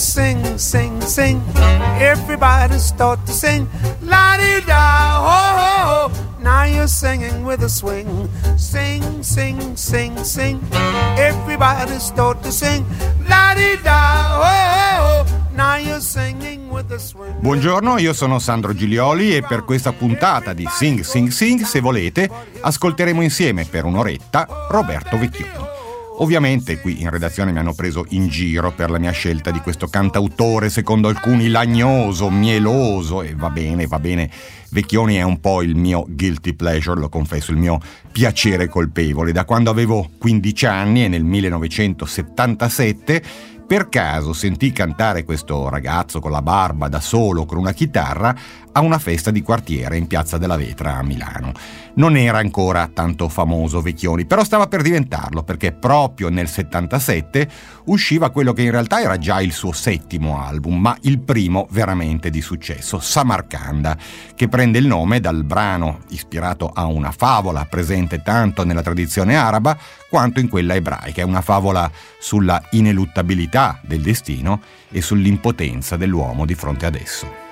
sing, sing, sing. Everybody start to sing. La di da, ho, ho, ho. Now you're singing with a swing. Sing, sing, sing, sing. Everybody start to sing. La di da, ho, ho, ho. Buongiorno, io sono Sandro Giglioli e per questa puntata di Sing Sing Sing, se volete, ascolteremo insieme per un'oretta Roberto Vecchioni. Ovviamente qui in redazione mi hanno preso in giro per la mia scelta di questo cantautore, secondo alcuni lagnoso, mieloso, e va bene, va bene. Vecchioni è un po' il mio guilty pleasure, lo confesso, il mio piacere colpevole. Da quando avevo 15 anni e nel 1977 per caso sentì cantare questo ragazzo con la barba da solo con una chitarra a una festa di quartiere in Piazza della Vetra a Milano. Non era ancora tanto famoso Vecchioni, però stava per diventarlo perché proprio nel 77 usciva quello che in realtà era già il suo settimo album, ma il primo veramente di successo, Samarcanda, che prende il nome dal brano ispirato a una favola presente tanto nella tradizione araba quanto in quella ebraica, è una favola sulla ineluttabilità del destino e sull'impotenza dell'uomo di fronte ad esso.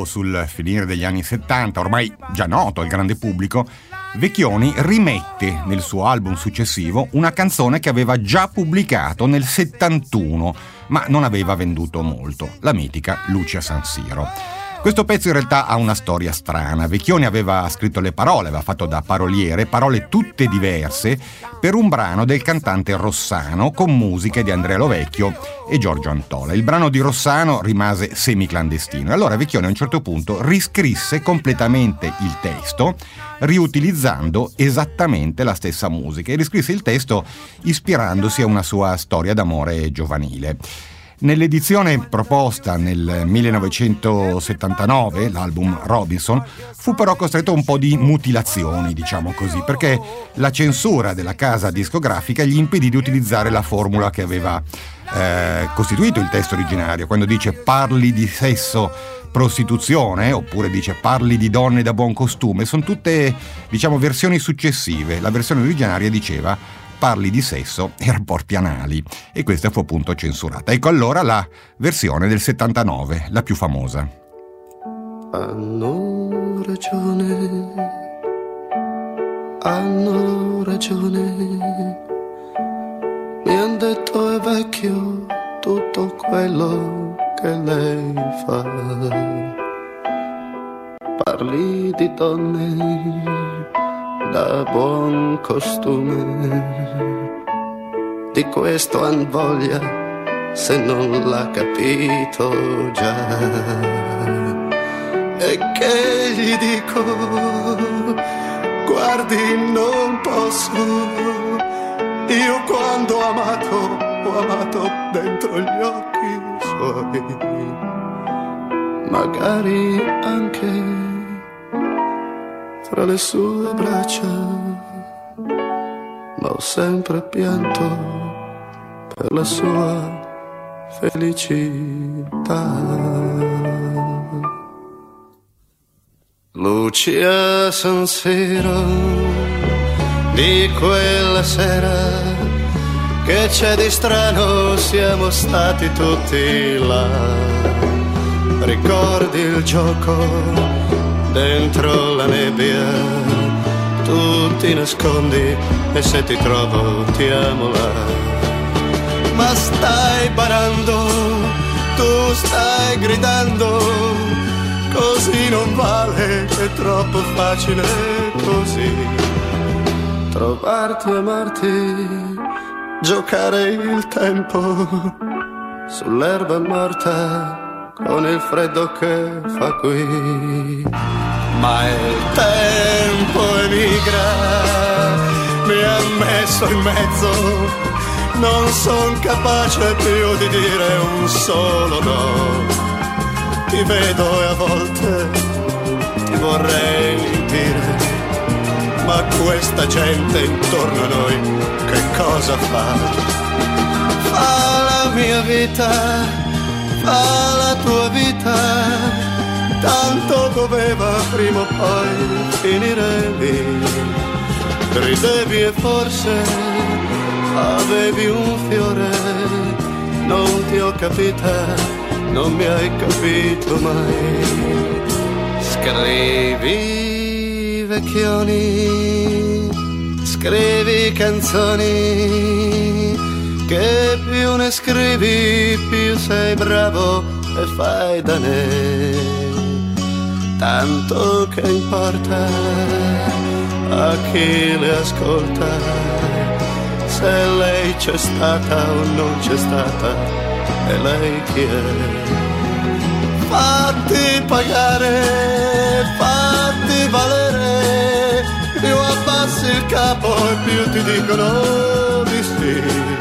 Dopo, sul finire degli anni 70, ormai già noto al grande pubblico, Vecchioni rimette nel suo album successivo una canzone che aveva già pubblicato nel 71, ma non aveva venduto molto, la mitica Lucia San Siro. Questo pezzo in realtà ha una storia strana. Vecchioni aveva scritto le parole, aveva fatto da paroliere, parole tutte diverse, per un brano del cantante Rossano con musiche di Andrea Lovecchio e Giorgio Antola. Il brano di Rossano rimase semiclandestino e allora Vecchioni a un certo punto riscrisse completamente il testo riutilizzando esattamente la stessa musica e riscrisse il testo ispirandosi a una sua storia d'amore giovanile. Nell'edizione proposta nel 1979, l'album Robinson, fu però costretto a un po' di mutilazioni, diciamo così, perché la censura della casa discografica gli impedì di utilizzare la formula che aveva eh, costituito il testo originario, quando dice parli di sesso prostituzione, oppure dice parli di donne da buon costume, sono tutte diciamo versioni successive. La versione originaria diceva parli di sesso e rapporti anali e questa fu appunto censurata. Ecco allora la versione del 79, la più famosa. Hanno ragione, hanno ragione, mi hanno detto è vecchio tutto quello che lei fa. Parli di donne da buon costume. Di questo han voglia se non l'ha capito già. E che gli dico, guardi non posso, io quando ho amato, ho amato dentro gli occhi suoi, magari anche fra le sue braccia, ma ho sempre pianto per la sua felicità. Lucia San Siro di quella sera che c'è di strano siamo stati tutti là. Ricordi il gioco dentro la nebbia, tu ti nascondi e se ti trovo ti amo là. Ma stai parando, tu stai gridando, così non vale, è troppo facile così. Trovarti, amarti, giocare il tempo sull'erba morta con il freddo che fa qui. Ma il tempo emigra, mi ha messo in mezzo, non son capace più di dire un solo no. Ti vedo e a volte ti vorrei dire, ma questa gente intorno a noi che cosa fa? Fa la mia vita alla tua vita, tanto doveva prima o poi finire lì. Ridevi e forse avevi un fiore, non ti ho capita, non mi hai capito mai. Scrivi vecchioni, scrivi canzoni che più ne scrivi più sei bravo e fai da ne tanto che importa a chi le ascolta se lei c'è stata o non c'è stata e lei chi è? Fatti pagare fatti valere più abbassi il capo e più ti dicono di sì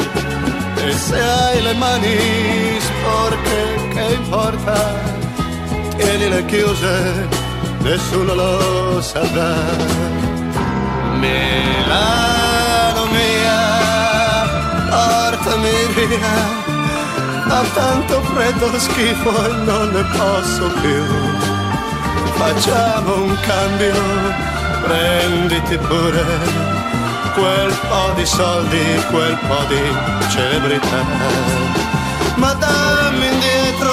se hai le mani sporche, che importa? Tienile chiuse, nessuno lo saprà. Milano mia, portami via, fa tanto freddo schifo e non ne posso più. Facciamo un cambio, prenditi pure quel po' di soldi, quel po' di celebrità. Ma dammi indietro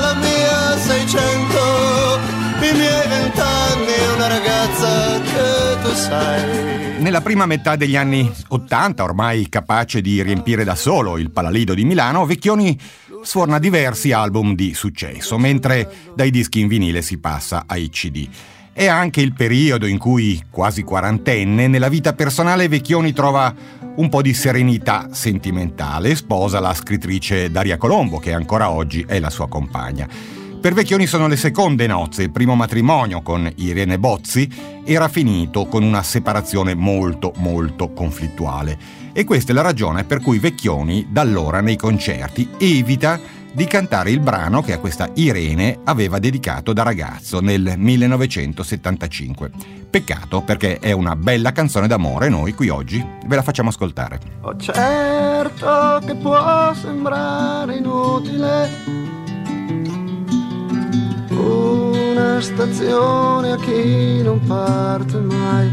la mia 600, i miei vent'anni, una ragazza che tu sai. Nella prima metà degli anni 80, ormai capace di riempire da solo il Palalido di Milano, Vecchioni suona diversi album di successo, mentre dai dischi in vinile si passa ai CD. È anche il periodo in cui, quasi quarantenne, nella vita personale Vecchioni trova un po' di serenità sentimentale, sposa la scrittrice Daria Colombo, che ancora oggi è la sua compagna. Per Vecchioni sono le seconde nozze, il primo matrimonio con Irene Bozzi era finito con una separazione molto molto conflittuale. E questa è la ragione per cui Vecchioni da allora nei concerti evita di cantare il brano che a questa Irene aveva dedicato da ragazzo nel 1975. Peccato perché è una bella canzone d'amore e noi qui oggi ve la facciamo ascoltare. Oh certo che può sembrare inutile una stazione a chi non parte mai,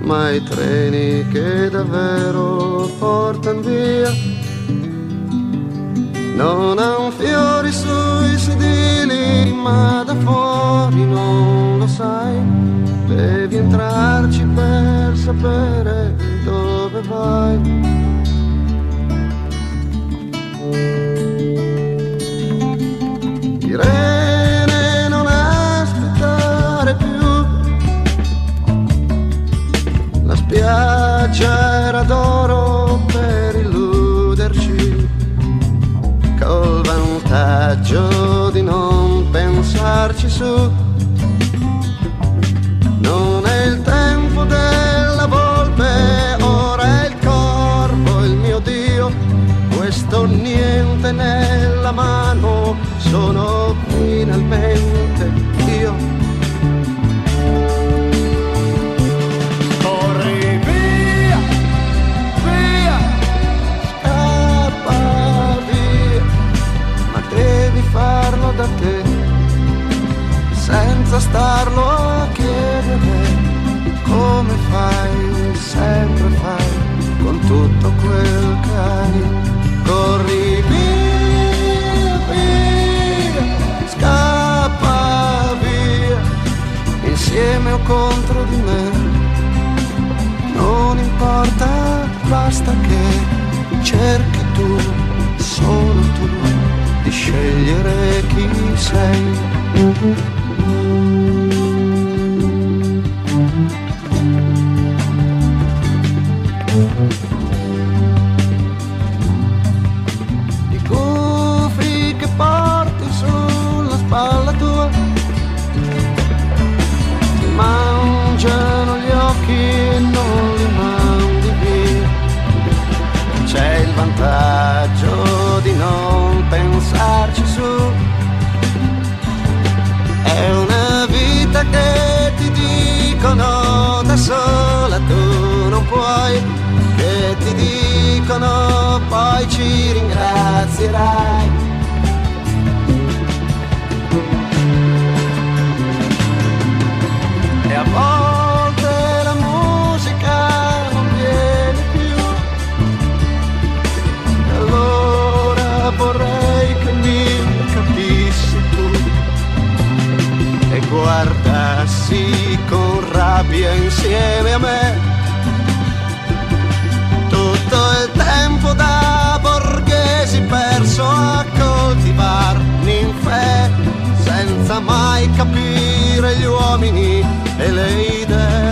ma i treni che davvero portano via non han fiori sui sedili, ma da fuori non lo sai, devi entrarci per sapere dove vai. Irene non aspettare più. La spiaggia era d'oro Col vantaggio di non pensarci su. Non è il tempo della volpe Ora è il corvo il mio Dio. Questo niente nella mano sono finalmente senza starlo a chiedere come fai, sempre fai, con tutto quel che hai. Corri via, via, scappa via, insieme o contro di me. Non importa, basta che cerchi tu, solo tu, di scegliere chi sei. Che ti dicono da sola tu non puoi, che ti dicono poi ci ringrazierai. Rabbia insieme a me. Tutto il tempo da borghesi perso a coltivar ninfe senza mai capire gli uomini e le idee.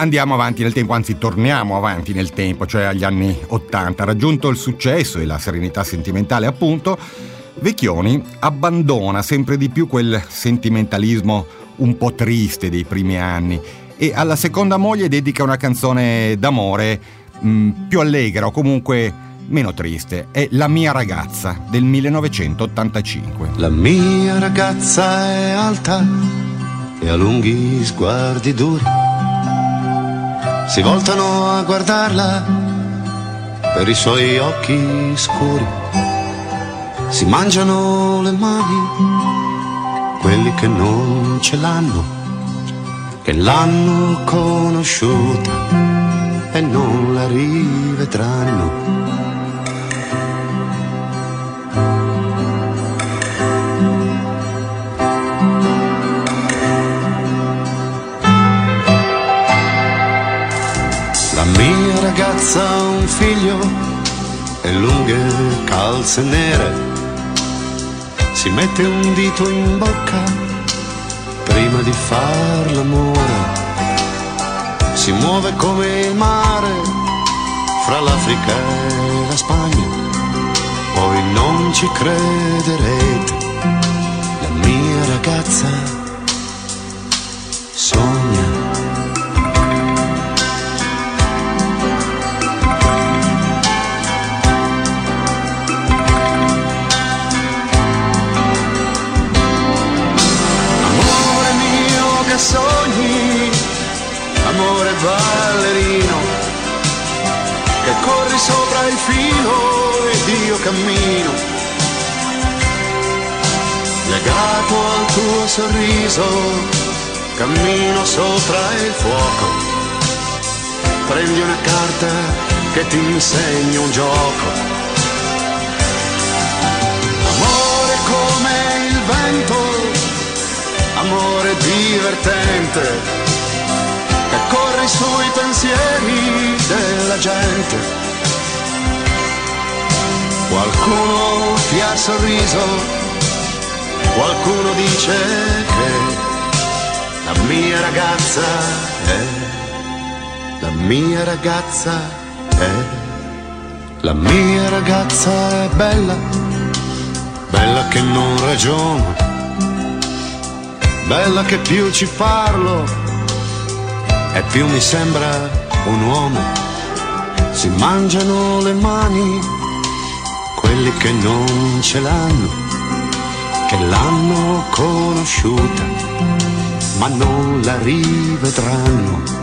Andiamo avanti nel tempo, anzi torniamo avanti nel tempo, cioè agli anni 80. Raggiunto il successo e la serenità sentimentale appunto, Vecchioni abbandona sempre di più quel sentimentalismo un po' triste dei primi anni e alla seconda moglie dedica una canzone d'amore mh, mm, più allegra o comunque meno triste. È La mia ragazza del 1985. La mia ragazza è alta e ha lunghi sguardi duri si voltano a guardarla per i suoi occhi scuri. Si mangiano le mani quelli che non ce l'hanno, che l'hanno conosciuta e non la rivedranno. Ha un figlio e lunghe calze nere. Si mette un dito in bocca prima di far l'amore. Si muove come il mare fra l'Africa e la Spagna. Poi non ci crederete, la mia ragazza sogna ballerino che corri sopra il filo ed io cammino. Legato al tuo sorriso cammino sopra il fuoco. Prendi una carta che ti insegno un gioco. Amore come il vento amore divertente corri sui pensieri della gente. Qualcuno ti ha sorriso, qualcuno dice che la mia ragazza è, la mia ragazza è, la mia ragazza è bella, bella che non ragiono, bella che più ci parlo e più mi sembra un uomo. Si mangiano le mani quelli che non ce l'hanno, che l'hanno conosciuta, ma non la rivedranno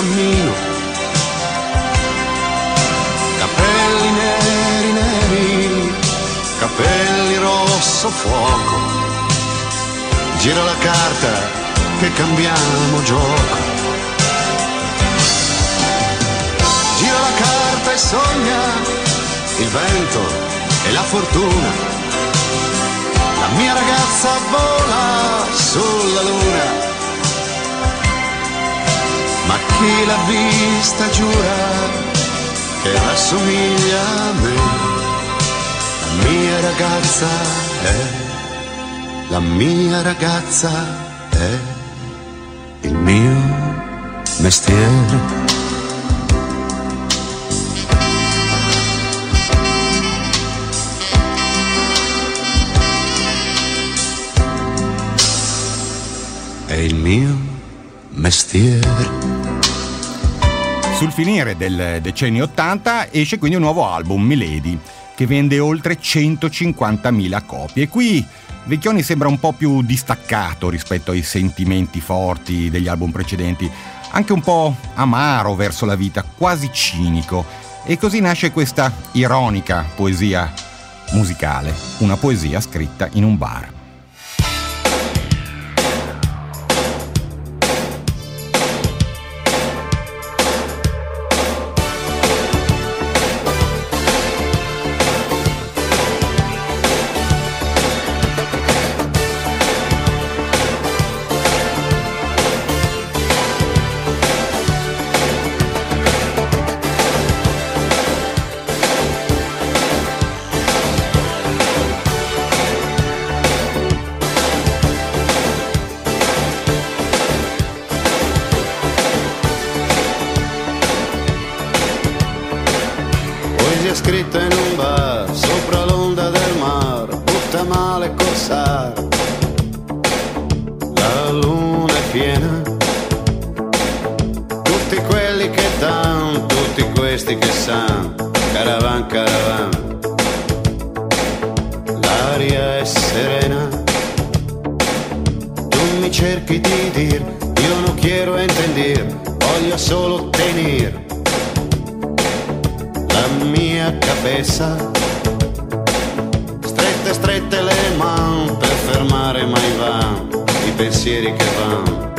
cammino. Capelli neri neri, capelli rosso fuoco. Gira la carta che cambiamo gioco. Gira la carta e sogna il vento e la fortuna. La mia ragazza vola sulla luna ma chi l'ha vista giura che rassomiglia a me. La mia ragazza è, la mia ragazza è il mio mestiere. È il mio mestiere. Sul finire del decennio 80 esce quindi un nuovo album, Milady, che vende oltre 150.000 copie. Qui Vecchioni sembra un po' più distaccato rispetto ai sentimenti forti degli album precedenti, anche un po' amaro verso la vita, quasi cinico. E così nasce questa ironica poesia musicale, una poesia scritta in un bar. Cabeza. Strette, strette le mani per fermare mai van i pensieri che van.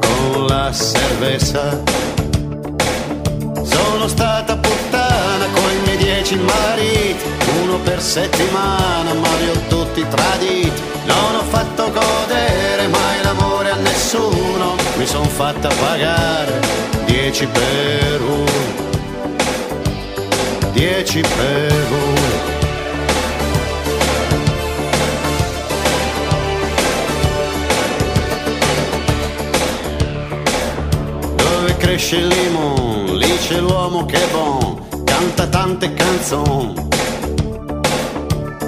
Con la cerveza sono stata puttana con i miei dieci mariti, uno per settimana, ma li ho tutti traditi. Non ho fatto godere mai l'amore a nessuno, mi son fatta pagare dieci per uno per uno. Dove cresce il limon, lì c'è l'uomo che è buon, canta tante canzoni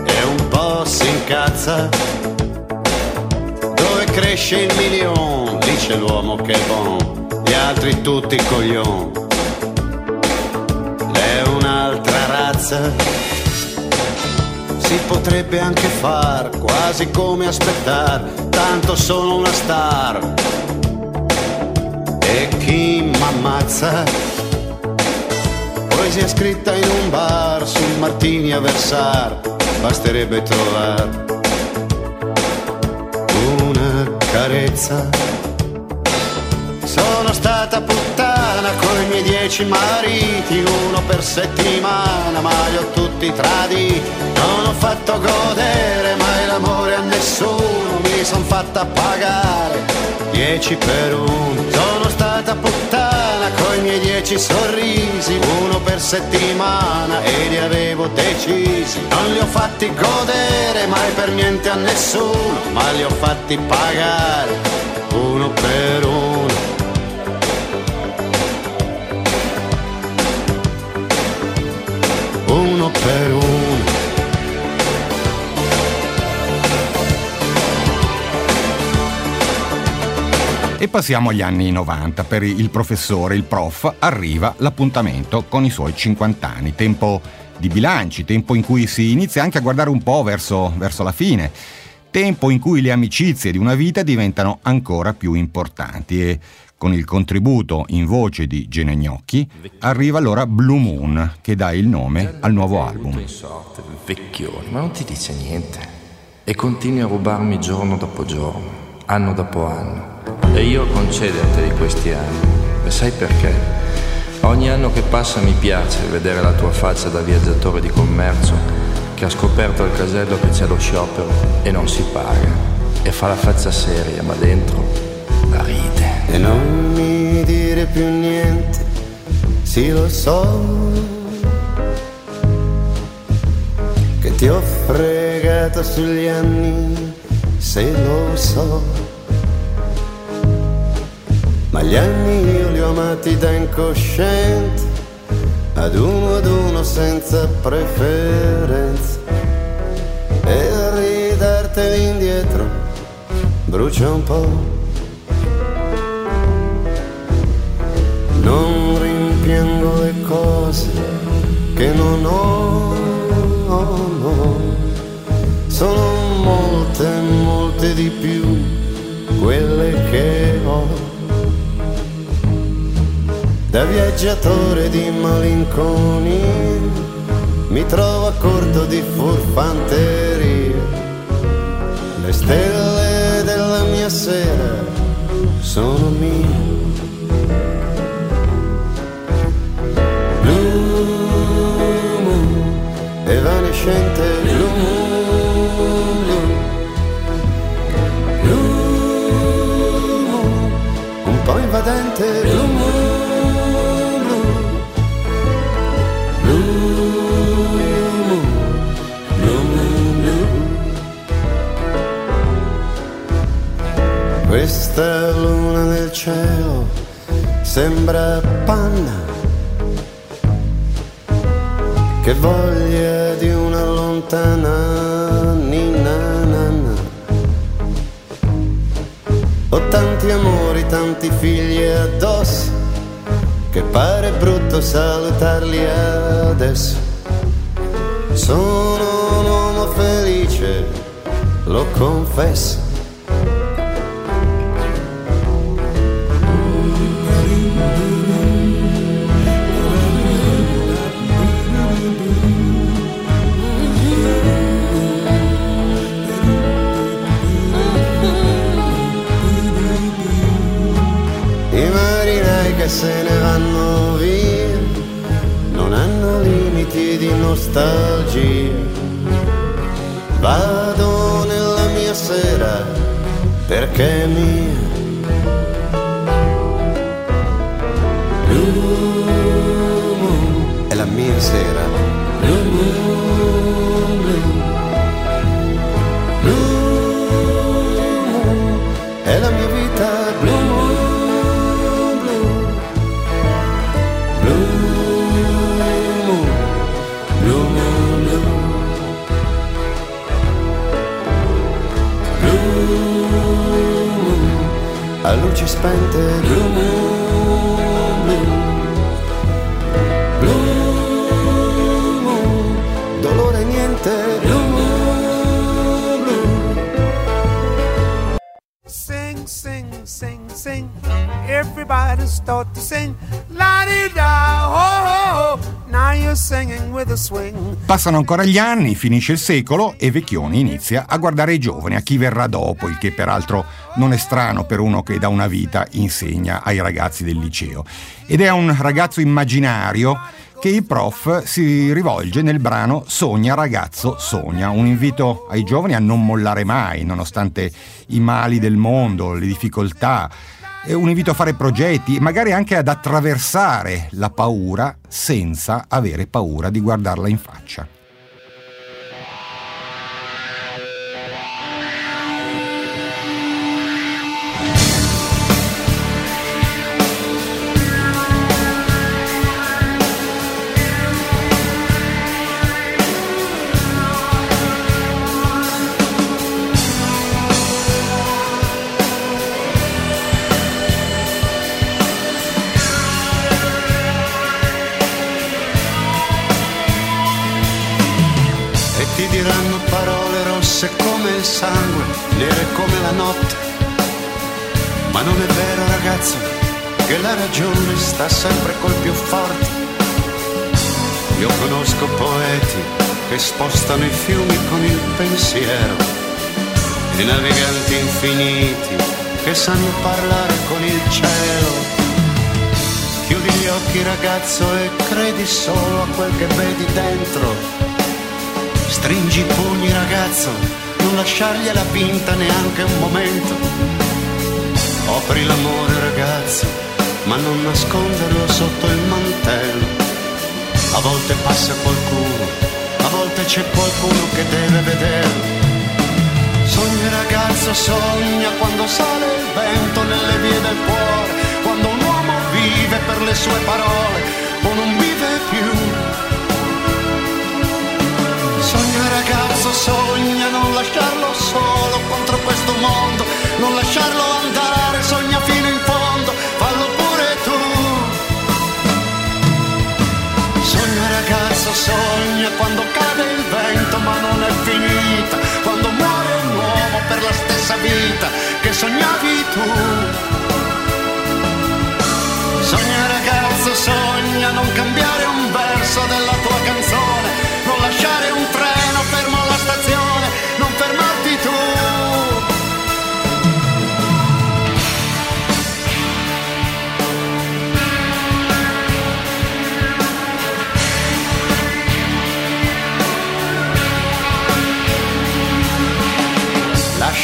e un po' si incazza. Dove cresce il milione, lì c'è l'uomo che è buon, gli altri tutti coglioni razza. Si potrebbe anche far quasi come aspettare, tanto sono una star. E chi m'ammazza? Poesia scritta in un bar su Martini a versar, basterebbe trovare una carezza. Sono stata puttana con i miei dieci mariti, uno per settimana, ma li ho tutti traditi. Non ho fatto godere mai l'amore a nessuno, mi son fatta pagare dieci per uno. Sono stata puttana con i miei dieci sorrisi, uno per settimana e li avevo decisi. Non li ho fatti godere mai per niente a nessuno, ma li ho fatti pagare uno per uno. Uno. E passiamo agli anni 90. Per il professore, il prof, arriva l'appuntamento con i suoi 50 anni, tempo di bilanci, tempo in cui si inizia anche a guardare un po' verso, verso la fine, tempo in cui le amicizie di una vita diventano ancora più importanti e con il contributo in voce di Gene Gnocchi, arriva allora Blue Moon, che dà il nome al nuovo album. Vecchione, ma non ti dice niente. E continui a rubarmi giorno dopo giorno, anno dopo anno. E io a concederti di questi anni. E sai perché? Ogni anno che passa mi piace vedere la tua faccia da viaggiatore di commercio che ha scoperto al casello che c'è lo sciopero e non si paga. E fa la faccia seria, ma dentro la ride. E non mi dire più niente, sì lo so, che ti ho fregato sugli anni, se lo so. Ma gli anni io li ho amati da incosciente, ad uno ad uno senza preferenza. E ridarteli indietro brucia un po'. Non rimpiango le cose che non ho, no. Sono molte, molte di più quelle che ho. Da viaggiatore di malinconia mi trovo a corto di furfanteria. Le stelle della mia sera sono mie. Moon, blue moon, un po' invadente blue. Questa luna nel cielo sembra panna che voglia di una lontana ninna nanna. Ho tanti amori, tanti figli addosso, che pare brutto salutarli adesso. Sono un uomo felice, lo confesso. Se ne vanno via non hanno limiti di nostalgia. Vado nella mia sera perché è mia. Blue è la mia sera. Blue Moon, spente. Blue dolore niente. Blue. Sing, sing, sing, sing. Everybody start to sing. Passano ancora gli anni, finisce il secolo e Vecchioni inizia a guardare i giovani, a chi verrà dopo, il che peraltro non è strano per uno che da una vita insegna ai ragazzi del liceo. Ed è un ragazzo immaginario che il prof si rivolge nel brano Sogna ragazzo sogna, un invito ai giovani a non mollare mai, nonostante i mali del mondo, le difficoltà, un invito a fare progetti, magari anche ad attraversare la paura senza avere paura di guardarla in faccia. Notte. Ma non è vero ragazzo che la ragione sta sempre col più forte. Io conosco poeti che spostano i fiumi con il pensiero e naviganti infiniti che sanno parlare con il cielo. Chiudi gli occhi ragazzo e credi solo a quel che vedi dentro. Stringi i pugni ragazzo, non lasciargliela vinta neanche un momento. Offri l'amore ragazzo, ma non nasconderlo sotto il mantello. A volte passa qualcuno, a volte c'è qualcuno che deve vederlo. Sogna ragazzo, sogna quando sale vita che sognavi tu. Sogna ragazzo, sogna non cambiare un verso della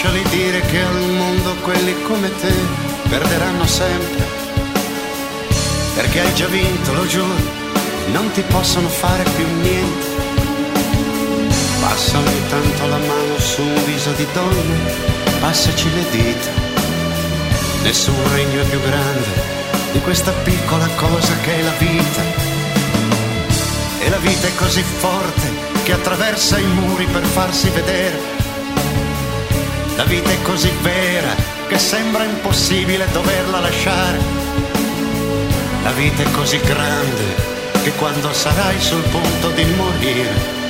Lasciali dire che al mondo quelli come te perderanno sempre perché hai già vinto, lo giuro, non ti possono fare più niente. Passa ogni tanto la mano su un viso di donna, passaci le dita. Nessun regno è più grande di questa piccola cosa che è la vita. E la vita è così forte che attraversa i muri per farsi vedere. La vita è così vera che sembra impossibile doverla lasciare. La vita è così grande che quando sarai sul punto di morire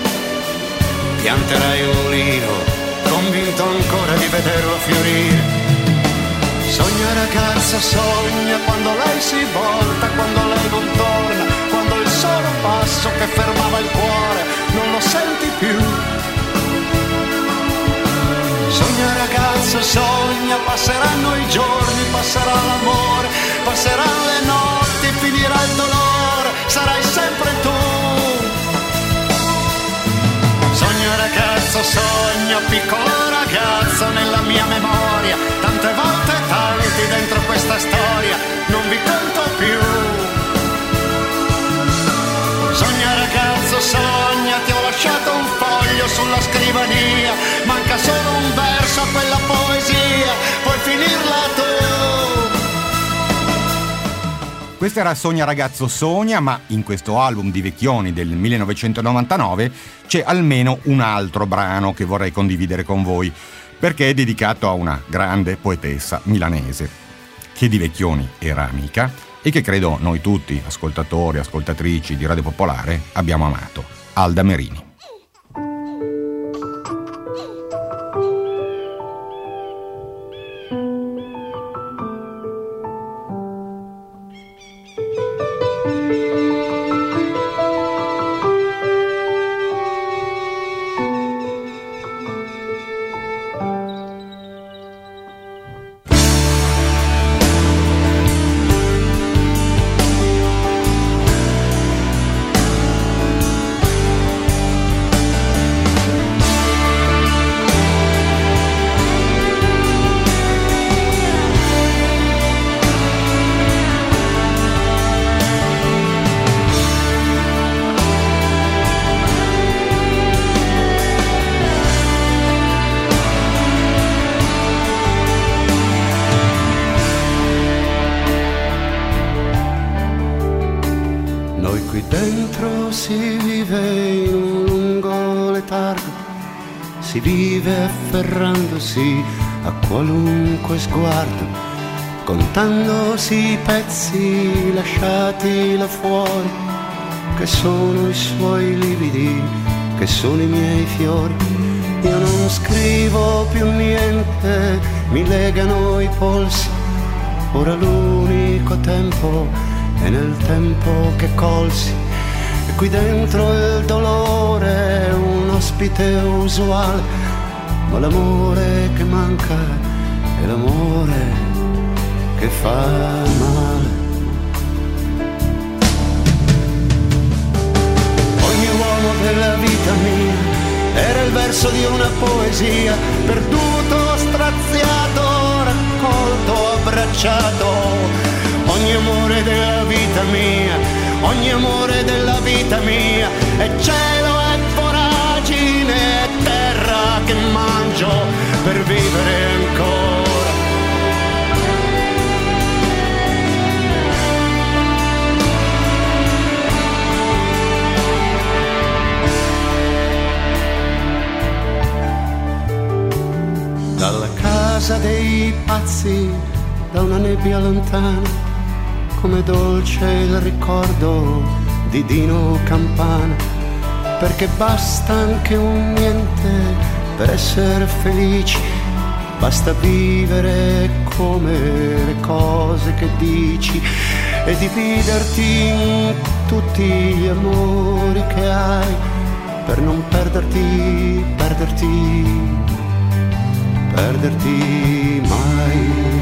pianterai un ulivo, convinto ancora di vederlo fiorire. Sogna ragazza, sogna quando lei si volta, quando lei non torna, quando il solo passo che fermava il cuore non lo senti più. Sogna ragazza, sogna, passeranno i giorni, passerà l'amore, passeranno le notti, finirà il dolore, sarai sempre tu. Sogna ragazzo, sogno piccolo ragazzo nella mia memoria, tante volte tanti dentro questa storia, non vi conto più. Sogna ragazzo, sogna, ti ho lasciato un foglio sulla scrivania, manca solo un verso a quella poesia, puoi finirla tu. Questa era Sogna ragazzo sogna, ma in questo album di Vecchioni del 1999 c'è almeno un altro brano che vorrei condividere con voi, perché è dedicato a una grande poetessa milanese, che di Vecchioni era amica e che credo noi tutti, ascoltatori, ascoltatrici di Radio Popolare, abbiamo amato, Alda Merini. Afferrandosi a qualunque sguardo, contandosi i pezzi lasciati là fuori, che sono i suoi lividi, che sono i miei fiori. Io non scrivo più niente, mi legano i polsi, ora l'unico tempo è nel tempo che colsi e qui dentro il dolore è un ospite usuale ma l'amore che manca è l'amore che fa male. Ogni uomo della vita mia era il verso di una poesia perduto, straziato, raccolto, abbracciato. Ogni amore della vita mia, ogni amore della vita mia, è cielo, è voragine, è terra che mangio per vivere ancora. Dalla casa dei pazzi, da una nebbia lontana, come dolce il ricordo di Dino Campana, perché basta anche un niente per essere felici, basta vivere come le cose che dici e dividerti in tutti gli amori che hai per non perderti, perderti, perderti mai.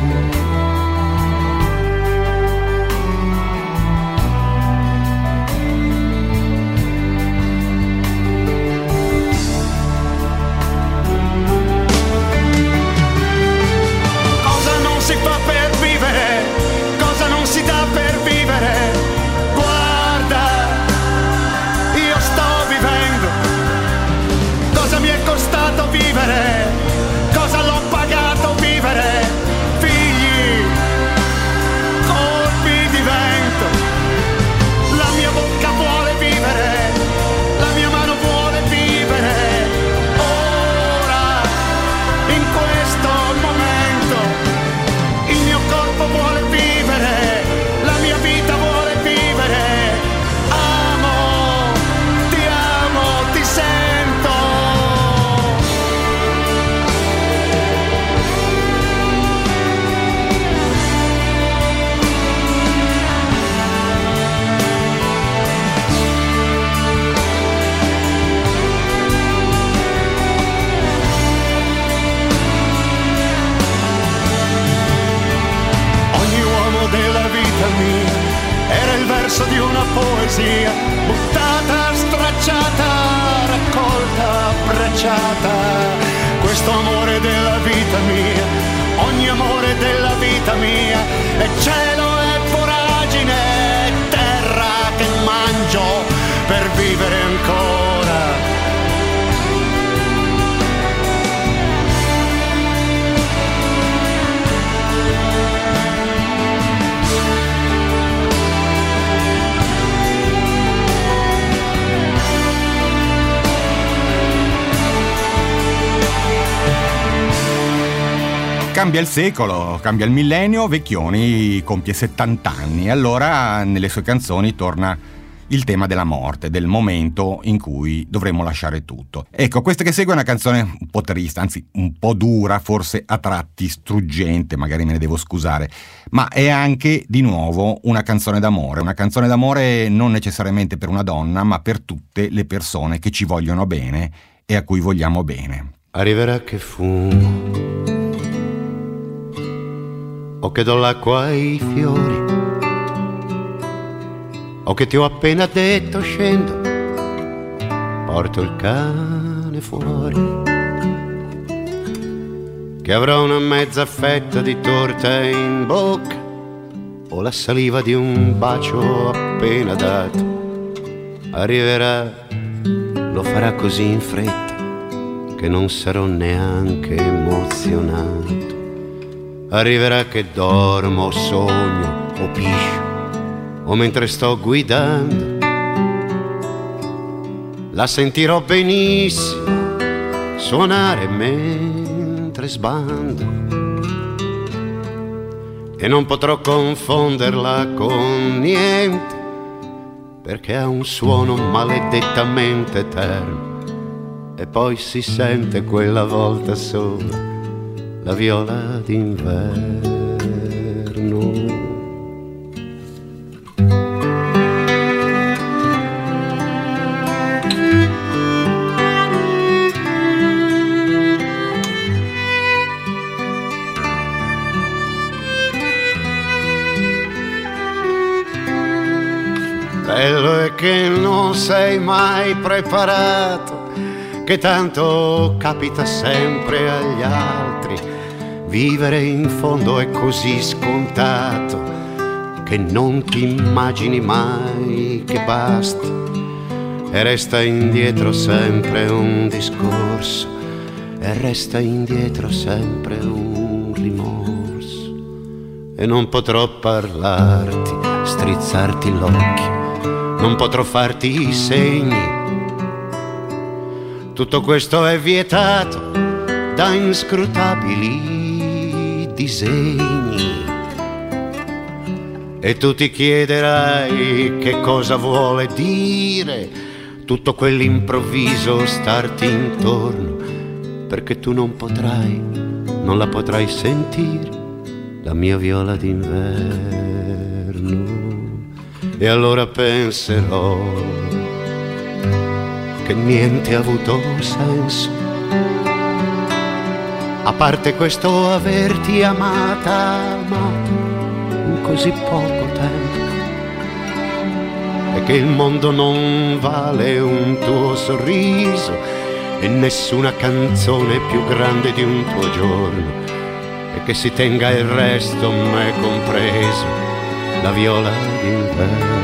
Poesia, buttata, stracciata, raccolta, abbracciata. Questo amore della vita mia, ogni amore della vita mia, è cielo e voragine, terra che mangio per vivere ancora. Cambia il secolo, cambia il millennio, Vecchioni compie 70 anni e allora nelle sue canzoni torna il tema della morte, del momento in cui dovremo lasciare tutto. Ecco, questa che segue è una canzone un po' triste, anzi un po' dura, forse a tratti struggente, magari me ne devo scusare, ma è anche di nuovo una canzone d'amore, una canzone d'amore non necessariamente per una donna, ma per tutte le persone che ci vogliono bene e a cui vogliamo bene. Arriverà che fumo o che do l'acqua ai fiori, o che ti ho appena detto scendo, porto il cane fuori, che avrò una mezza fetta di torta in bocca, o la saliva di un bacio appena dato. Arriverà, lo farà così in fretta, che non sarò neanche emozionato arriverà che dormo, sogno o piscio, o mentre sto guidando. La sentirò benissimo suonare mentre sbando. E non potrò confonderla con niente, perché ha un suono maledettamente eterno. E poi si sente quella volta sola la viola d'inverno. Bello è che non sei mai preparato, che tanto capita sempre agli altri Vivere in fondo è così scontato che non ti immagini mai che basti e resta indietro sempre un discorso e resta indietro sempre un rimorso e non potrò parlarti, strizzarti l'occhio, non potrò farti i segni. Tutto questo è vietato da inscrutabili disegni. E tu ti chiederai che cosa vuole dire tutto quell'improvviso starti intorno, perché tu non potrai, non la potrai sentire, la mia viola d'inverno. E allora penserò che niente ha avuto senso a parte questo averti amata, amato in così poco tempo, e che il mondo non vale un tuo sorriso e nessuna canzone più grande di un tuo giorno, e che si tenga il resto, me compreso, la viola d'inverno.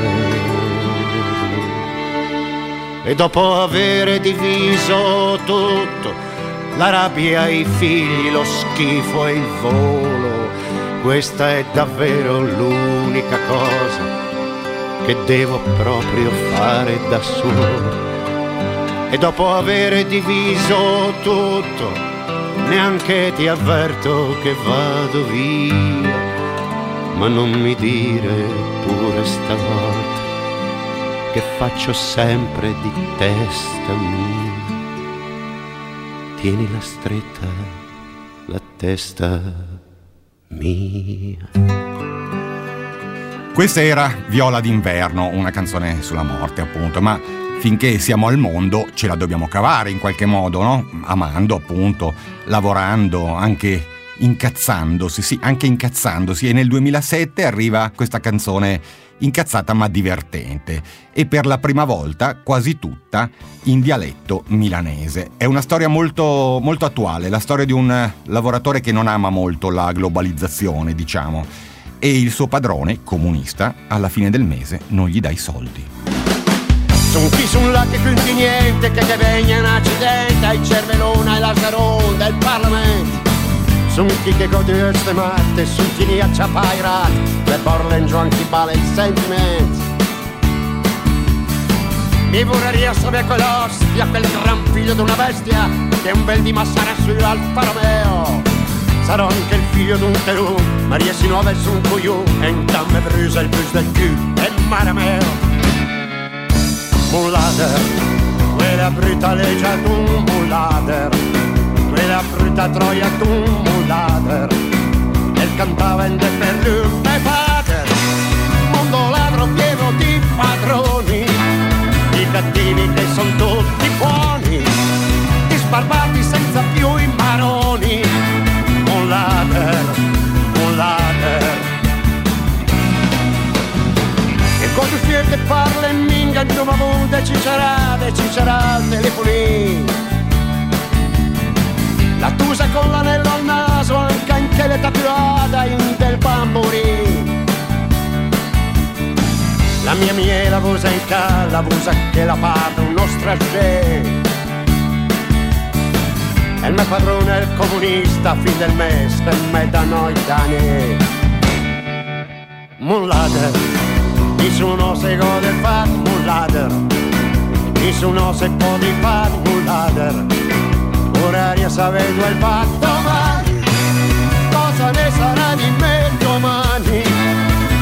E dopo avere diviso tutto, la rabbia, i figli, lo schifo e il volo. Questa è davvero l'unica cosa che devo proprio fare da solo. E dopo aver diviso tutto, neanche ti avverto che vado via. Ma non mi dire pure stavolta che faccio sempre di testa mia tienila stretta la testa mia. Questa era Viola d'inverno, una canzone sulla morte appunto, ma finché siamo al mondo ce la dobbiamo cavare in qualche modo, no? Amando appunto, lavorando, anche incazzandosi, sì, anche incazzandosi e nel 2007 arriva questa canzone incazzata ma divertente e per la prima volta quasi tutta in dialetto milanese. È una storia molto, molto attuale, la storia di un lavoratore che non ama molto la globalizzazione, diciamo, e il suo padrone, comunista, alla fine del mese non gli dà i soldi. Sono qui sul là che quindi niente, che che vegna un accidente, ai cervellona e la zaronda, il Parlamento. Chi che gode queste matte, sono chi ne acciappai rat, le borle in giù anche bale il sentimento. Mi vorrei sapere quell'ostia, quel gran figlio di una bestia, che un bel di massare sull'Alfa Romeo. Sarò anche il figlio di un terù, ma riesci nuove su un cuiù, e in tamme brusa il bus del cul, e marameo. Mullader, quella brutta legge ad un mullader, quella brutta troia ad un mullader, e cantava in de per lui, mio padre, mondo ladro pieno di padroni, i cattivi che sono tutti buoni, gli sbarbati senza più i maroni, mullader, mullader. E quando siete parla in minga muda ci sarà, e ci sarà telefonino. La tusa con l'anello al naso, anche in che le tatuata in del bamburì. La mia miele la vusa in calla, la vusa che la parla un agente. E il mio padrone è il comunista, fin del mese, per me da noi dani. Mullader, nessuno se gode fat mullader, nessuno se può di fat mullader. Oraria sapendo il fatto domani, cosa ne sarà di me domani,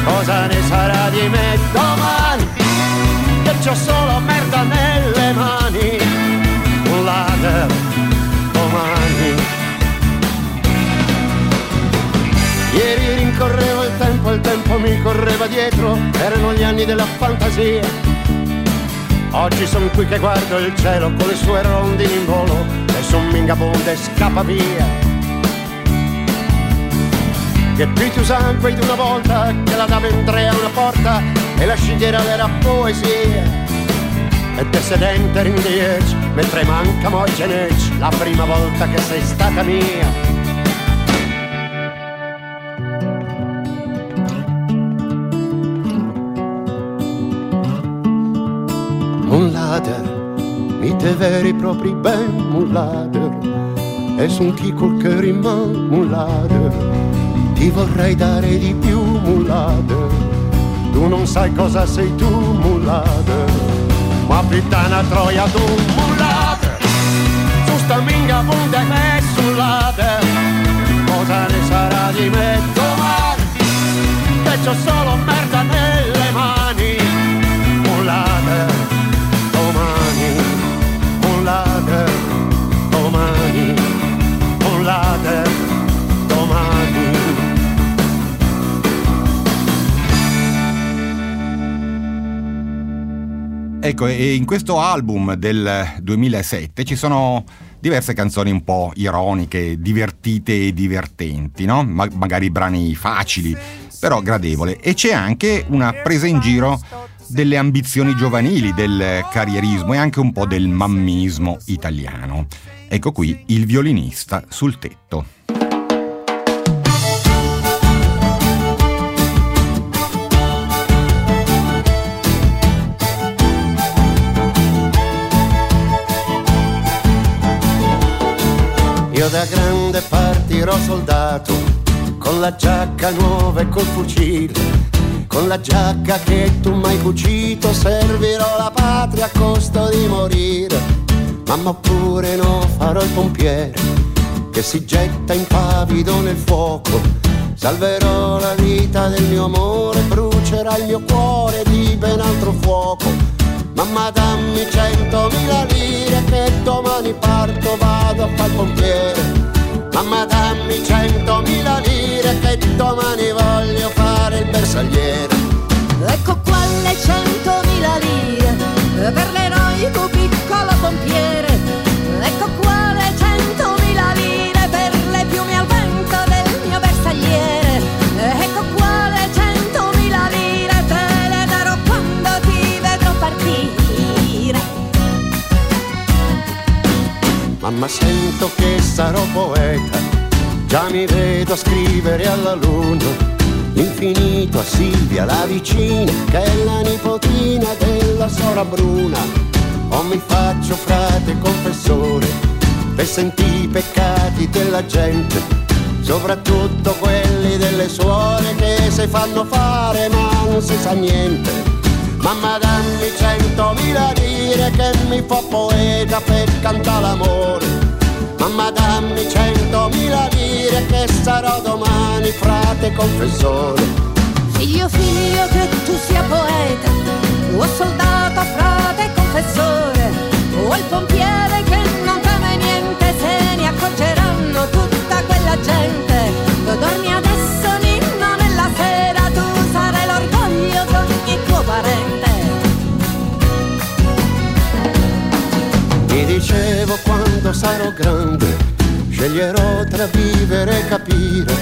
cosa ne sarà di me domani, che c'ho solo merda nelle mani, mullader, domani. Ieri rincorrevo il tempo, il tempo mi correva dietro, erano gli anni della fantasia. Oggi sono qui che guardo il cielo con le sue rondini in volo e son mingabonde scappa via. Che più ti usan quei di una volta che la dava in tre a una porta e la scigliera era poesia. E te sedente rindieci, mentre manca moi geneci, la prima volta che sei stata mia. Mullader, mi te veri propri ben mullader, e son chi col cuore in mano mullader, ti vorrei dare di più mullader, tu non sai cosa sei tu mullader, ma pittana troia tu mullader, su sta minga bunda e sullader, cosa ne sarà di me domani, che c'ho solo merda nelle Ecco, e in questo album del 2007 ci sono diverse canzoni un po' ironiche, divertite e divertenti, no? Ma- magari brani facili, però gradevole. E c'è anche una presa in giro delle ambizioni giovanili, del carrierismo e anche un po' del mammismo italiano. Ecco qui il violinista sul tetto. Io da grande partirò soldato, con la giacca nuova e col fucile, con la giacca che tu m'hai cucito, servirò la patria a costo di morire. Mamma oppure no, farò il pompiere, che si getta impavido nel fuoco. Salverò la vita del mio amore, brucerà il mio cuore di ben altro fuoco. Mamma dammi centomila lire che domani parto, vado a far pompiere. Mamma dammi centomila lire che domani voglio fare il bersagliere. Ecco qua le centomila lire per l'eroico piccolo pompiere. Ma sento che sarò poeta. Già mi vedo a scrivere alla luna l'infinito a Silvia la vicina che è la nipotina della sora Bruna. O mi faccio frate confessore per sentire i peccati della gente, soprattutto quelli delle suore che si fanno fare ma non si sa niente. Mamma dammi centomila lire che mi fa poeta per cantare l'amore. Mamma dammi centomila lire che sarò domani frate confessore. Figlio, figlio, che tu sia poeta, o soldato, frate, confessore, o il pompiere che non teme niente, se ne accorgeranno tutta quella gente. Quando sarò grande, sceglierò tra vivere e capire.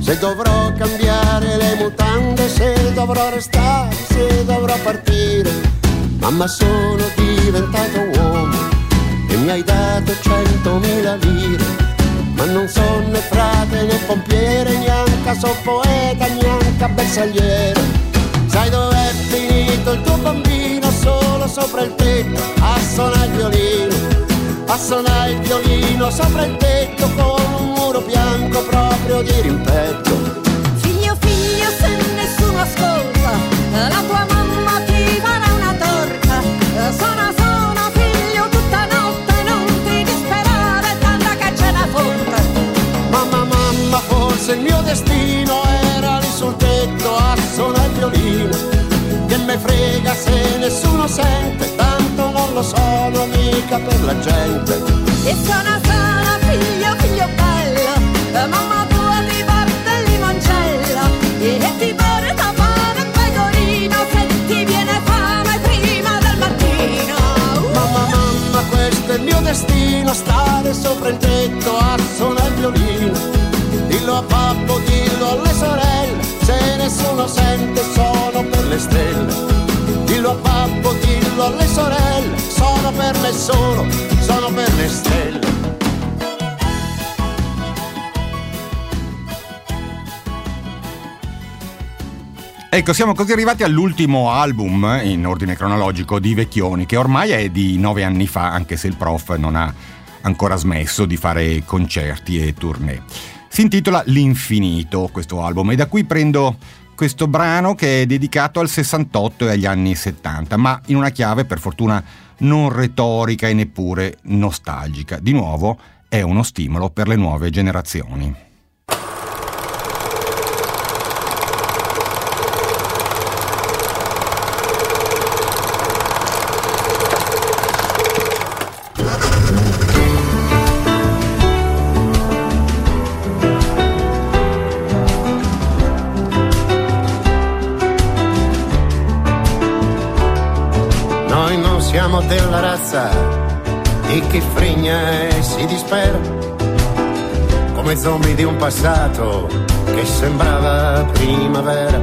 Se dovrò cambiare le mutande, se dovrò restare, se dovrò partire. Mamma sono diventato uomo e mi hai dato centomila lire. Ma non sono né frate né pompiere, neanche so poeta, neanche bersagliere. Sai dov'è finito il tuo bambino solo sopra il tetto a suonare il violino, a suonare il violino sopra il tetto con un muro bianco proprio di rimpetto. Figlio, figlio, se nessuno ascolta, la tua mamma ti farà una torta. Suona, suona, figlio, tutta notte, non ti disperare, tanta che ce la fonte. Mamma, mamma, forse il mio destino era lì sul tetto a suonare il violino. Che me frega se nessuno sente, tanto non lo sono mica per la gente. E suona, suona, figlio, figlio bello, mamma tua ti porta il limoncello e ti porta pane e pecorino se ti viene fame prima del mattino. Mamma, mamma, questo è il mio destino, stare sopra il tetto a suonare il violino. Dillo a pappo, per me solo, sono per le stelle. Ecco, siamo così arrivati all'ultimo album in ordine cronologico di Vecchioni, che ormai è di nove anni fa, anche se il prof non ha ancora smesso di fare concerti e tournée. Si intitola L'Infinito questo album e da qui prendo questo brano che è dedicato al 68 e agli anni 70, ma in una chiave per fortuna non retorica e neppure nostalgica. Di nuovo è uno stimolo per le nuove generazioni. Siamo della razza di chi fregna e si dispera, come zombie di un passato che sembrava primavera.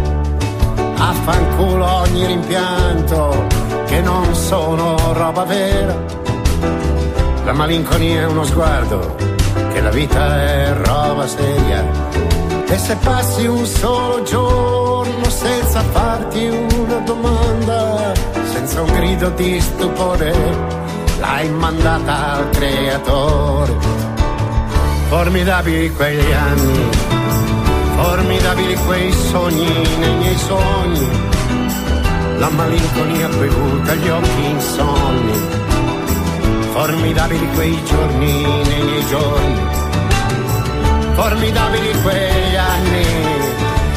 Affanculo ogni rimpianto che non sono roba vera. La malinconia è uno sguardo, che la vita è roba seria. E se passi un solo giorno senza farti una domanda, senza un grido di stupore, l'hai mandata al creatore. Formidabili quegli anni, formidabili quei sogni nei miei sogni, la malinconia bevuta, gli occhi insonni. Formidabili quei giorni nei miei giorni, formidabili quegli anni,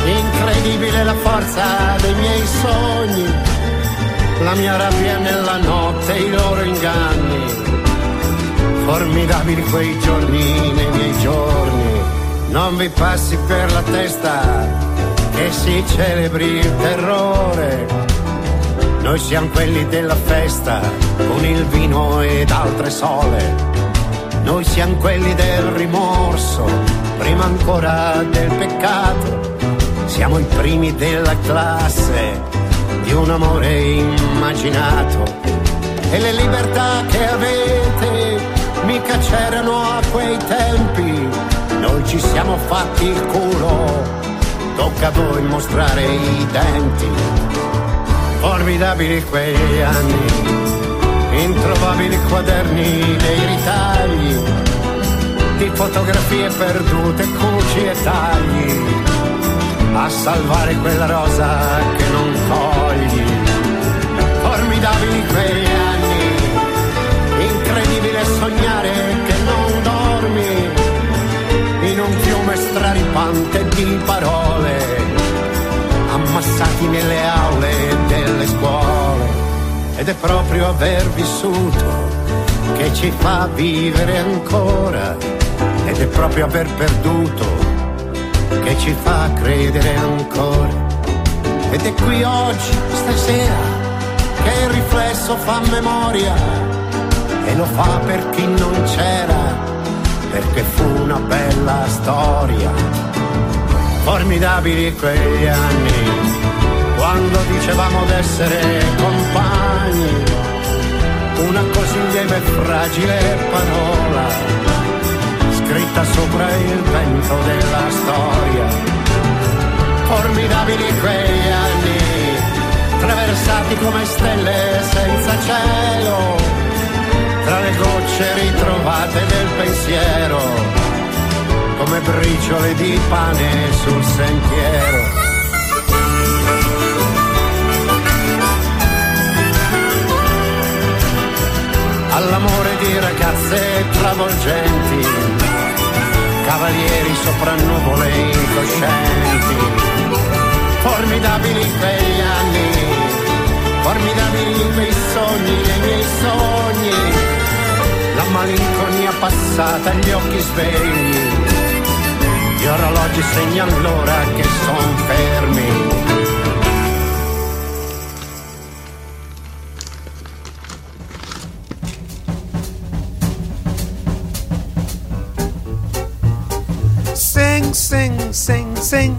incredibile la forza dei miei sogni, la mia rabbia nella notte, i loro inganni, formidabili quei giorni nei miei giorni, non vi passi per la testa che si celebri il terrore. Noi siamo quelli della festa, con il vino ed altre sole. Noi siamo quelli del rimorso, prima ancora del peccato. Siamo i primi della classe di un amore immaginato. E le libertà che avete mica c'erano a quei tempi, noi ci siamo fatti il culo, tocca a voi mostrare i denti, formidabili quegli anni, introvabili quaderni dei ritagli, di fotografie perdute, cuci e tagli, a salvare quella rosa che non cogli, formidabili quegli anni, incredibile sognare che non dormi in un fiume straripante di parole, ammassati nelle aule delle scuole. Ed è proprio aver vissuto che ci fa vivere ancora, ed è proprio aver perduto ci fa credere ancora. Ed è qui oggi, stasera, che il riflesso fa memoria e lo fa per chi non c'era perché fu una bella storia. Formidabili quegli anni, quando dicevamo d'essere compagni, una così lieve e fragile parola, scritta sopra il vento della storia. Formidabili quegli anni, traversati come stelle senza cielo tra le gocce ritrovate del pensiero, come briciole di pane sul sentiero. All'amore di ragazze travolgenti, cavalieri sopra nuvole incoscienti, formidabili quegli anni, formidabili quei sogni, i miei sogni la malinconia passata, gli occhi svegli, gli orologi segnano l'ora che son fermi. Sing.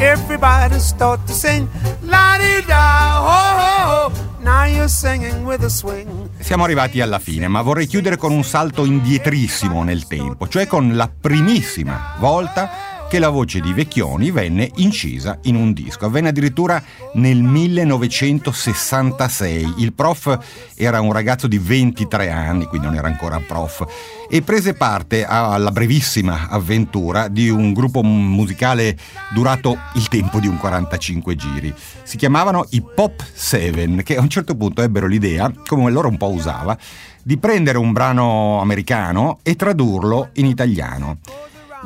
Everybody start to sing. La di da, ho ho ho. Now you're singing with a swing. Siamo arrivati alla fine, ma vorrei chiudere con un salto indietrissimo nel tempo, cioè con la primissima volta che la voce di Vecchioni venne incisa in un disco. Avvenne addirittura nel 1966. Il prof era un ragazzo di 23 anni, quindi non era ancora prof, e prese parte alla brevissima avventura di un gruppo musicale durato il tempo di un 45 giri. Si chiamavano i Pop Seven, che a un certo punto ebbero l'idea, come loro un po' usava, di prendere un brano americano e tradurlo in italiano.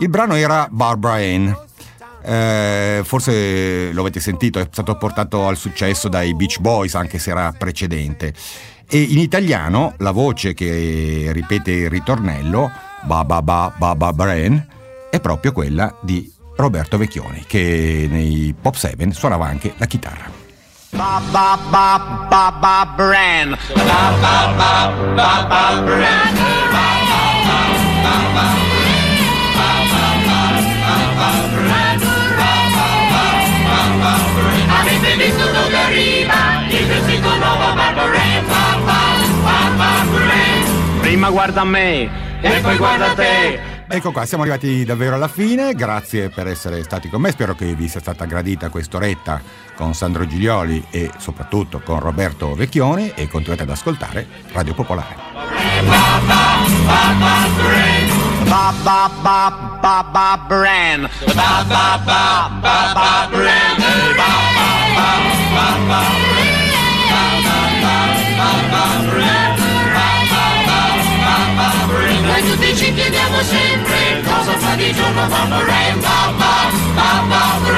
Il brano era Barbara Ann. Eh, forse lo avete sentito, è stato portato al successo dai Beach Boys, anche se era precedente. E in italiano la voce che ripete il ritornello, ba ba ba ba ba Bran, è proprio quella di Roberto Vecchioni, che nei Pop 7 suonava anche la chitarra. Ba ba ba ba ba Bran. Ba ba ba ba ba Bran. Ba ba ba ba ba Prima guarda me e poi guarda te. Ecco qua, siamo arrivati davvero alla fine, grazie per essere stati con me, spero che vi sia stata gradita quest'oretta con Sandro Giglioli e soprattutto con Roberto Vecchioni e continuate ad ascoltare Radio Popolare. Ba chiediamo sempre cosa fa di giorno Barbarè, ba ba ba ba